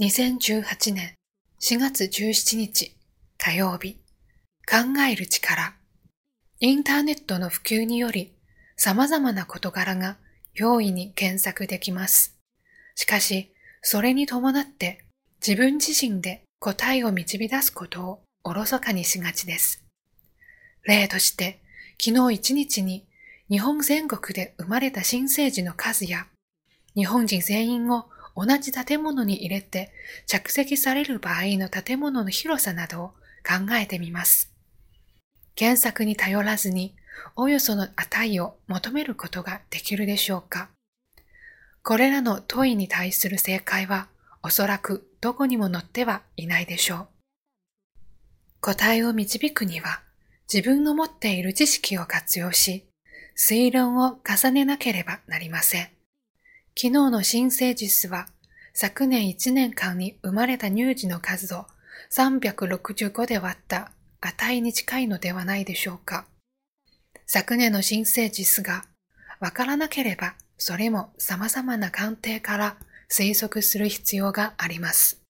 2018年4月17日火曜日考える力インターネットの普及により様々な事柄が容易に検索できます。しかし、それに伴って自分自身で答えを導き出すことをおろそかにしがちです。例として、昨日一日に日本全国で生まれた新生児の数や、日本人全員を同じ建物に入れて着席される場合の建物の広さなどを考えてみます。検索に頼らずに、およその値を求めることができるでしょうかこれらの問いに対する正解は、おそらくどこにも載ってはいないでしょう。答えを導くには、自分の持っている知識を活用し、推論を重ねなければなりません。昨日の新生児数は、昨年1年間に生まれた乳児の数を365で割った値に近いのではないでしょうか。昨年の新生児数がわからなければ、それも様々な鑑定から推測する必要があります。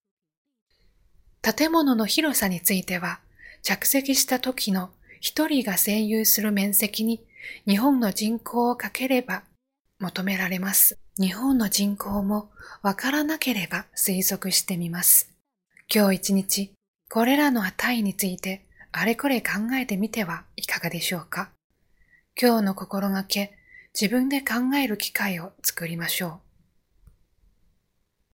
建物の広さについては、着席した時の一人が占有する面積に日本の人口をかければ求められます。日本の人口もわからなければ推測してみます。今日一日、これらの値についてあれこれ考えてみてはいかがでしょうか今日の心がけ、自分で考える機会を作りましょう。